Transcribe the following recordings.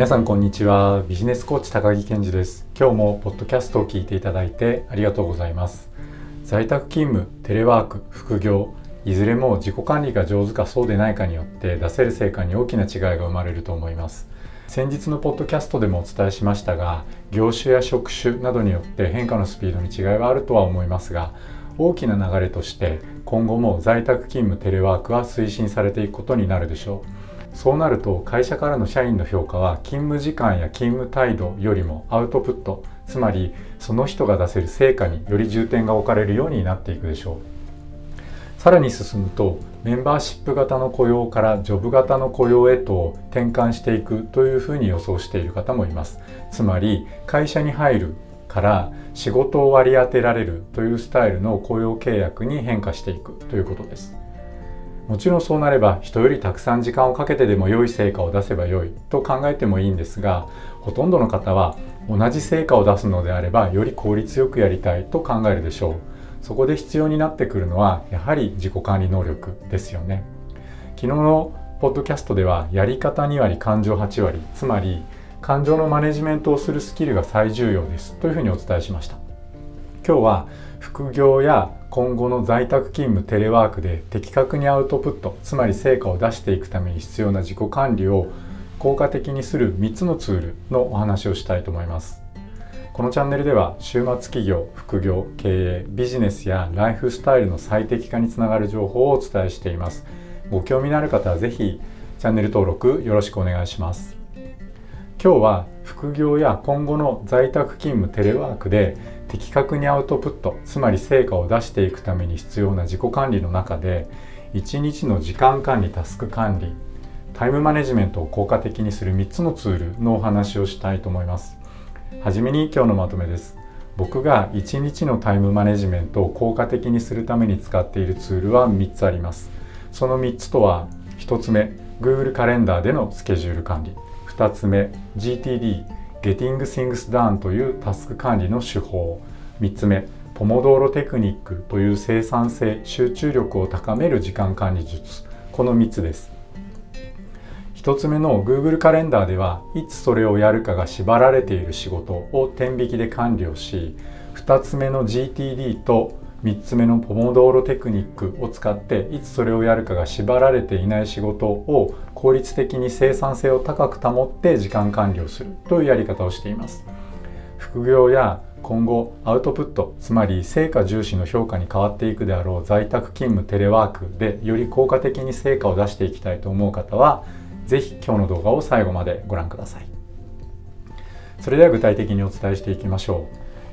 皆さんこんにちは。ビジネスコーチ高木健二です。今日もポッドキャストを聞いていただいてありがとうございます。在宅勤務テレワーク副業いずれも自己管理が上手かそうでないかによって出せる成果に大きな違いが生まれると思います。先日のポッドキャストでもお伝えしましたが業種や職種などによって変化のスピードに違いはあるとは思いますが大きな流れとして今後も在宅勤務テレワークは推進されていくことになるでしょう。そうなると会社からの社員の評価は勤務時間や勤務態度よりもアウトプットつまりその人が出せる成果により重点が置かれるようになっていくでしょう。さらに進むとメンバーシップ型の雇用からジョブ型の雇用へと転換していくというふうに予想している方もいます。つまり会社に入るから仕事を割り当てられるというスタイルの雇用契約に変化していくということです。もちろんそうなれば人よりたくさん時間をかけてでも良い成果を出せばよいと考えてもいいんですがほとんどの方は同じ成果を出すのであればより効率よくやりたいと考えるでしょう。そこで必要になってくるのはやはり自己管理能力ですよね。昨日のポッドキャストではやり方2割感情8割つまり感情のマネジメントをするスキルが最重要ですというふうにお伝えしました。今日は副業や今後の在宅勤務テレワークで的確にアウトプットつまり成果を出していくために必要な自己管理を効果的にする3つのツールのお話をしたいと思います。このチャンネルでは週末企業副業経営ビジネスやライフスタイルの最適化につながる情報をお伝えしています。ご興味のある方は是非チャンネル登録よろしくお願いします。今日は副業や今後の在宅勤務テレワークで的確にアウトプットつまり成果を出していくために必要な自己管理の中で1日の時間管理タスク管理タイムマネジメントを効果的にする3つのツールのお話をしたいと思います。はじめに今日のまとめです。僕が1日のタイムマネジメントを効果的にするために使っているツールは3つあります。その3つとは1つ目 Google カレンダーでのスケジュール管理。2つ目 GTD Getting Things Done というタスク管理の手法。3つ目ポモドーロテクニックという生産性集中力を高める時間管理術。この3つです。1つ目の Google カレンダーではいつそれをやるかが縛られている仕事を天引きで管理をし2つ目の GTD と3つ目のポモドーロテクニックを使っていつそれをやるかが縛られていない仕事を効率的に生産性を高く保って時間管理をするというやり方をしています。副業や今後アウトプットつまり成果重視の評価に変わっていくであろう在宅勤務テレワークでより効果的に成果を出していきたいと思う方は是非今日の動画を最後までご覧ください。それでは具体的にお伝えしていきましょ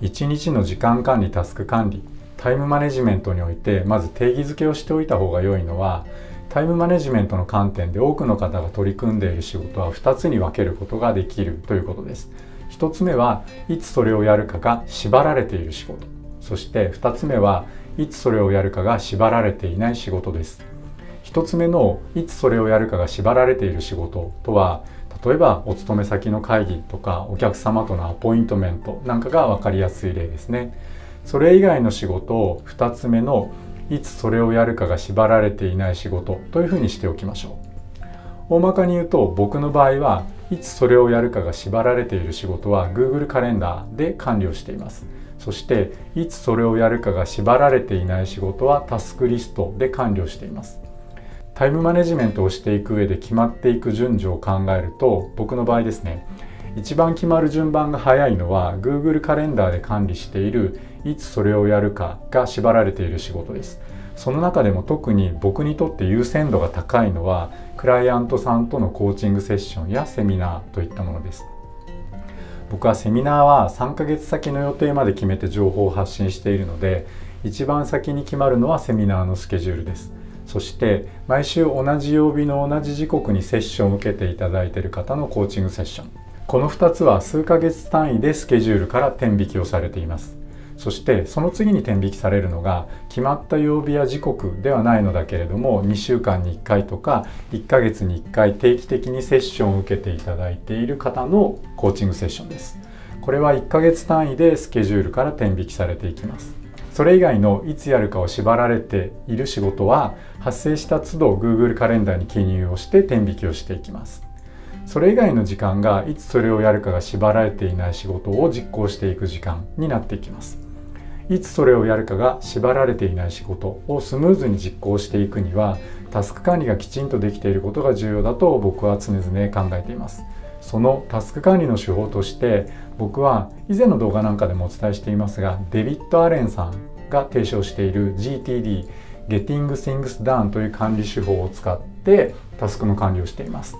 う。1日の時間管理タスク管理タイムマネジメントにおいてまず定義づけをしておいた方が良いのはタイムマネジメントの観点で多くの方が取り組んでいる仕事は2つに分けることができるということです。1つ目はいつそれをやるかが縛られている仕事。そして2つ目はいつそれをやるかが縛られていない仕事です。1つ目のいつそれをやるかが縛られている仕事とは例えばお勤め先の会議とかお客様とのアポイントメントなんかが分かりやすい例ですね。それ以外の仕事を2つ目のいつそれをやるかが縛られていない仕事というふうにしておきましょう。大まかに言うと僕の場合はいつそれをやるかが縛られている仕事は Google カレンダーで管理をしています。そしていつそれをやるかが縛られていない仕事はタスクリストで管理をしています。タイムマネジメントをしていく上で決まっていく順序を考えると僕の場合ですね一番決まる順番が早いのは Google カレンダーで管理しているいつそれをやるかが縛られている仕事です。その中でも特に僕にとって優先度が高いのはクライアントさんとのコーチングセッションやセミナーといったものです。僕はセミナーは3ヶ月先の予定まで決めて情報を発信しているので一番先に決まるのはセミナーのスケジュールです。そして毎週同じ曜日の同じ時刻にセッションを受けていただいている方のコーチングセッション。この2つは数ヶ月単位でスケジュールから天引きをされています。そしてその次に天引きされるのが決まった曜日や時刻ではないのだけれども2週間に1回とか1ヶ月に1回定期的にセッションを受けていただいている方のコーチングセッションです。これは1ヶ月単位でスケジュールから天引きされていきます。それ以外のいつやるかを縛られている仕事は発生した都度 Google カレンダーに記入をして天引きをしていきます。それ以外の時間がいつそれをやるかが縛られていない仕事を実行していく時間になっていきます。いつそれをやるかが縛られていない仕事をスムーズに実行していくにはタスク管理がきちんとできていることが重要だと僕は常々考えています。そのタスク管理の手法として僕は以前の動画なんかでもお伝えしていますがデビッド・アレンさんが提唱している GTD Getting Things Done という管理手法を使ってタスクの管理をしています。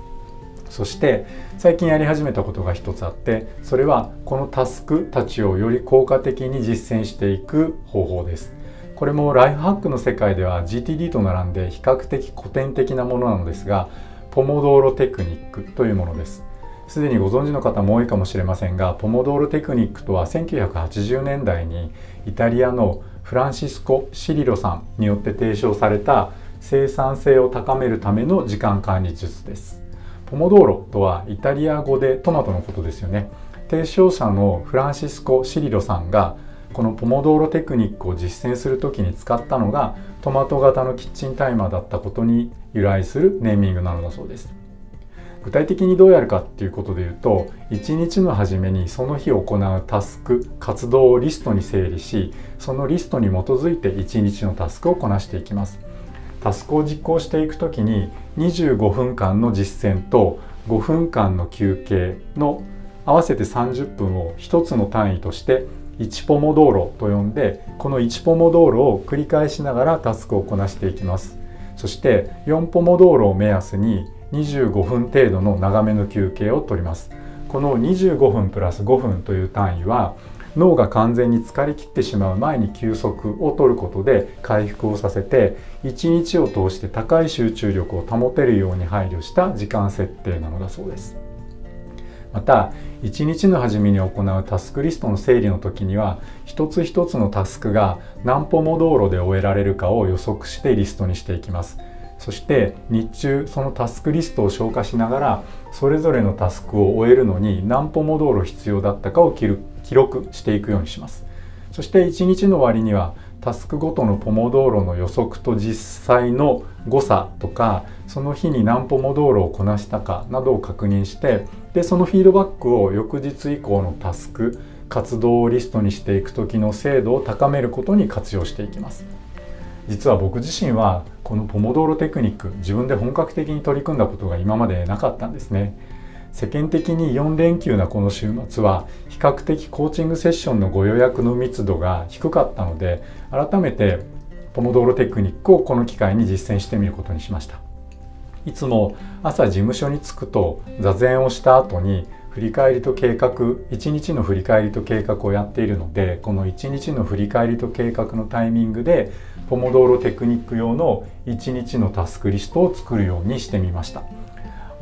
そして最近やり始めたことが一つあってそれはこのタスクたちをより効果的に実践していく方法です。これもライフハックの世界では GTD と並んで比較的古典的なものなのですがポモドーロテクニックというものです。すでにご存知の方も多いかもしれませんがポモドーロテクニックとは1980年代にイタリアのフランシスコ・シリロさんによって提唱された生産性を高めるための時間管理術です。ポモドーロとはイタリア語でトマトのことですよね。提唱者のフランシスコ・シリロさんがこのポモドーロテクニックを実践する時に使ったのがトマト型のキッチンタイマーだったことに由来するネーミングなのだそうです。具体的にどうやるかっていうことで言うと一日の初めにその日行うタスク活動をリストに整理しそのリストに基づいて一日のタスクをこなしていきます。タスクを実行していく時に25分間の実践と5分間の休憩の合わせて30分を1つの単位として1ポモ道路と呼んでこの1ポモ道路を繰り返しながらタスクをこなしていきます。そして4ポモ道路を目安に25分程度の長めの休憩をとります。この25分プラス5分という単位は脳が完全に疲れ切ってしまう前に休息を取ることで回復をさせて一日を通して高い集中力を保てるように配慮した時間設定なのだそうです。また一日の初めに行うタスクリストの整理の時には一つ一つのタスクが何歩も道路で終えられるかを予測してリストにしていきます。そして日中そのタスクリストを消化しながらそれぞれのタスクを終えるのに何歩も道路必要だったかを記記録していくようにします。そして1日の終わりにはタスクごとのポモ道路の予測と実際の誤差とかその日に何歩も道路をこなしたかなどを確認してでそのフィードバックを翌日以降のタスク活動をリストにしていく時の精度を高めることに活用していきます。実は僕自身はこのポモドーロテクニック自分で本格的に取り組んだことが今までなかったんですね。世間的に4連休なこの週末は比較的コーチングセッションのご予約の密度が低かったので改めてポモドーロテクニックをこの機会に実践してみることにしました。いつも朝事務所に着くと座禅をした後に振り返りと計画1日の振り返りと計画をやっているのでこの1日の振り返りと計画のタイミングでポモドーロテクニック用の1日のタスクリストを作るようにしてみました。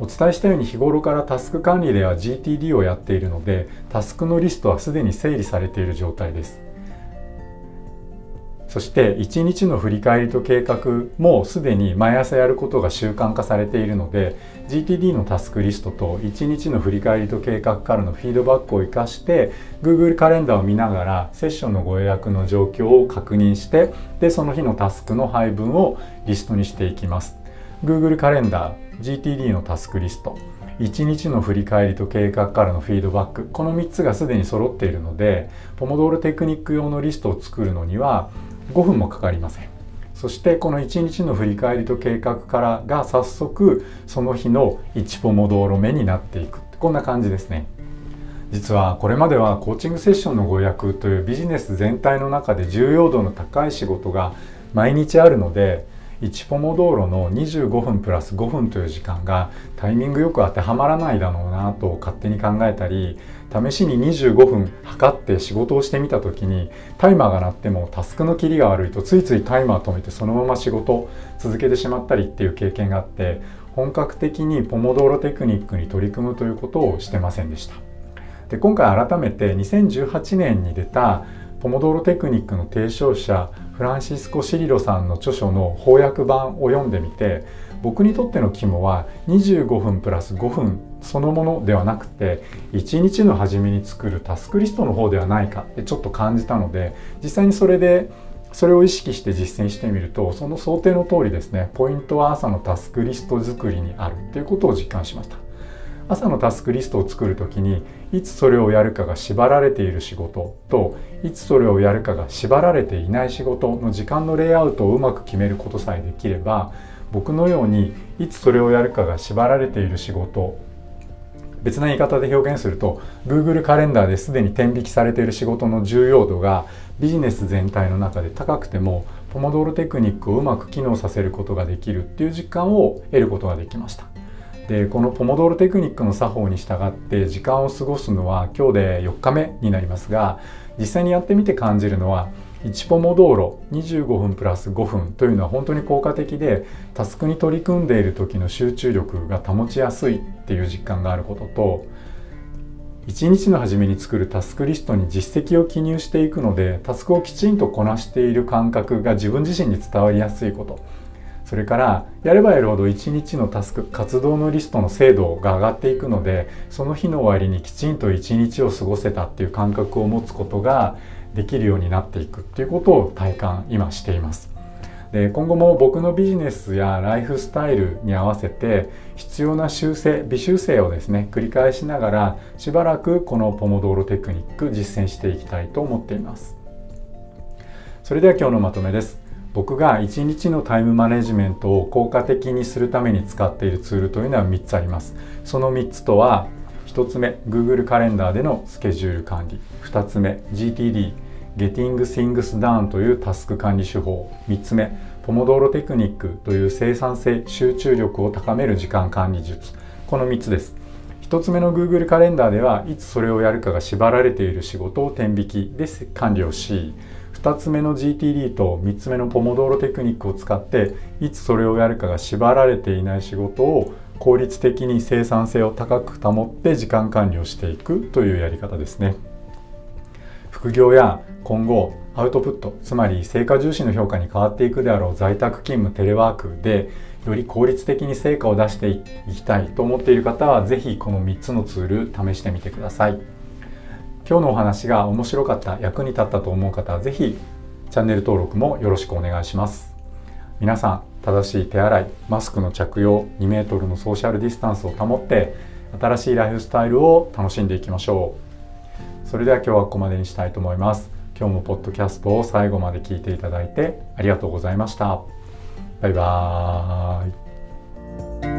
お伝えしたように日頃からタスク管理では GTD をやっているのでタスクのリストはすでに整理されている状態です。そして1日の振り返りと計画もすでに毎朝やることが習慣化されているので GTD のタスクリストと1日の振り返りと計画からのフィードバックを生かして Google カレンダーを見ながらセッションのご予約の状況を確認してでその日のタスクの配分をリストにしていきます。Google カレンダー GTD のタスクリスト。1日の振り返りと計画からのフィードバック。この3つがすでに揃っているのでポモドーロテクニック用のリストを作るのには5分もかかりません。そしてこの1日の振り返りと計画からが早速その日の1ポモ道路目になっていく。こんな感じですね。実はこれまではコーチングセッションのご予約というビジネス全体の中で重要度の高い仕事が毎日あるので1ポモ道路の25分プラス5分という時間がタイミングよく当てはまらないだろうなと勝手に考えたり試しに25分測って仕事をしてみた時にタイマーが鳴ってもタスクの切りが悪いとついついタイマー止めてそのまま仕事続けてしまったりっていう経験があって本格的にポモドーロテクニックに取り組むということをしてませんでした。で今回改めて2018年に出たポモドーロテクニックの提唱者フランシスコ・シリロさんの著書の翻訳版を読んでみて僕にとっての肝は25分プラス5分そのものではなくて1日の初めに作るタスクリストの方ではないかってちょっと感じたので実際にそれでそれを意識して実践してみるとその想定の通りですねポイントは朝のタスクリスト作りにあるっていうことを実感しました。朝のタスクリストを作る時にいつそれをやるかが縛られている仕事といつそれをやるかが縛られていない仕事の時間のレイアウトをうまく決めることさえできれば僕のようにいつそれをやるかが縛られている仕事別な言い方で表現すると Google カレンダーですでに天引きされている仕事の重要度がビジネス全体の中で高くてもポモドーロテクニックをうまく機能させることができるっていう実感を得ることができました。でこのポモドーロテクニックの作法に従って時間を過ごすのは今日で4日目になりますが実際にやってみて感じるのは1ポモ道路25分プラス5分というのは本当に効果的でタスクに取り組んでいる時の集中力が保ちやすいっていう実感があることと1日の初めに作るタスクリストに実績を記入していくのでタスクをきちんとこなしている感覚が自分自身に伝わりやすいこと。それからやればやるほど1日のタスク活動のリストの精度が上がっていくのでその日の終わりにきちんと1日を過ごせたっていう感覚を持つことができるようになっていくっていうことを体感今しています。で今後も僕のビジネスやライフスタイルに合わせて必要な修正微修正をですね繰り返しながらしばらくこのポモドーロテクニック実践していきたいと思っています。それでは今日のまとめです。僕が1日のタイムマネジメントを効果的にするために使っているツールというのは3つあります。その3つとは1つ目 Google カレンダーでのスケジュール管理。2つ目 GTD Getting Things Done というタスク管理手法。3つ目ポモドーロテクニックという生産性集中力を高める時間管理術。この3つです。1つ目の Google カレンダーではいつそれをやるかが縛られている仕事を天引きで管理をし2つ目の GTD と3つ目のポモドーロテクニックを使っていつそれをやるかが縛られていない仕事を効率的に生産性を高く保って時間管理をしていくというやり方ですね。副業や今後アウトプットつまり成果重視の評価に変わっていくであろう在宅勤務テレワークでより効率的に成果を出していきたいと思っている方は是非この3つのツール試してみてください。今日のお話が面白かった役に立ったと思う方は是非チャンネル登録もよろしくお願いします。皆さん正しい手洗いマスクの着用2メートルのソーシャルディスタンスを保って新しいライフスタイルを楽しんでいきましょう。それでは今日はここまでにしたいと思います。今日もポッドキャストを最後まで聞いていただいてありがとうございました。バイバーイ。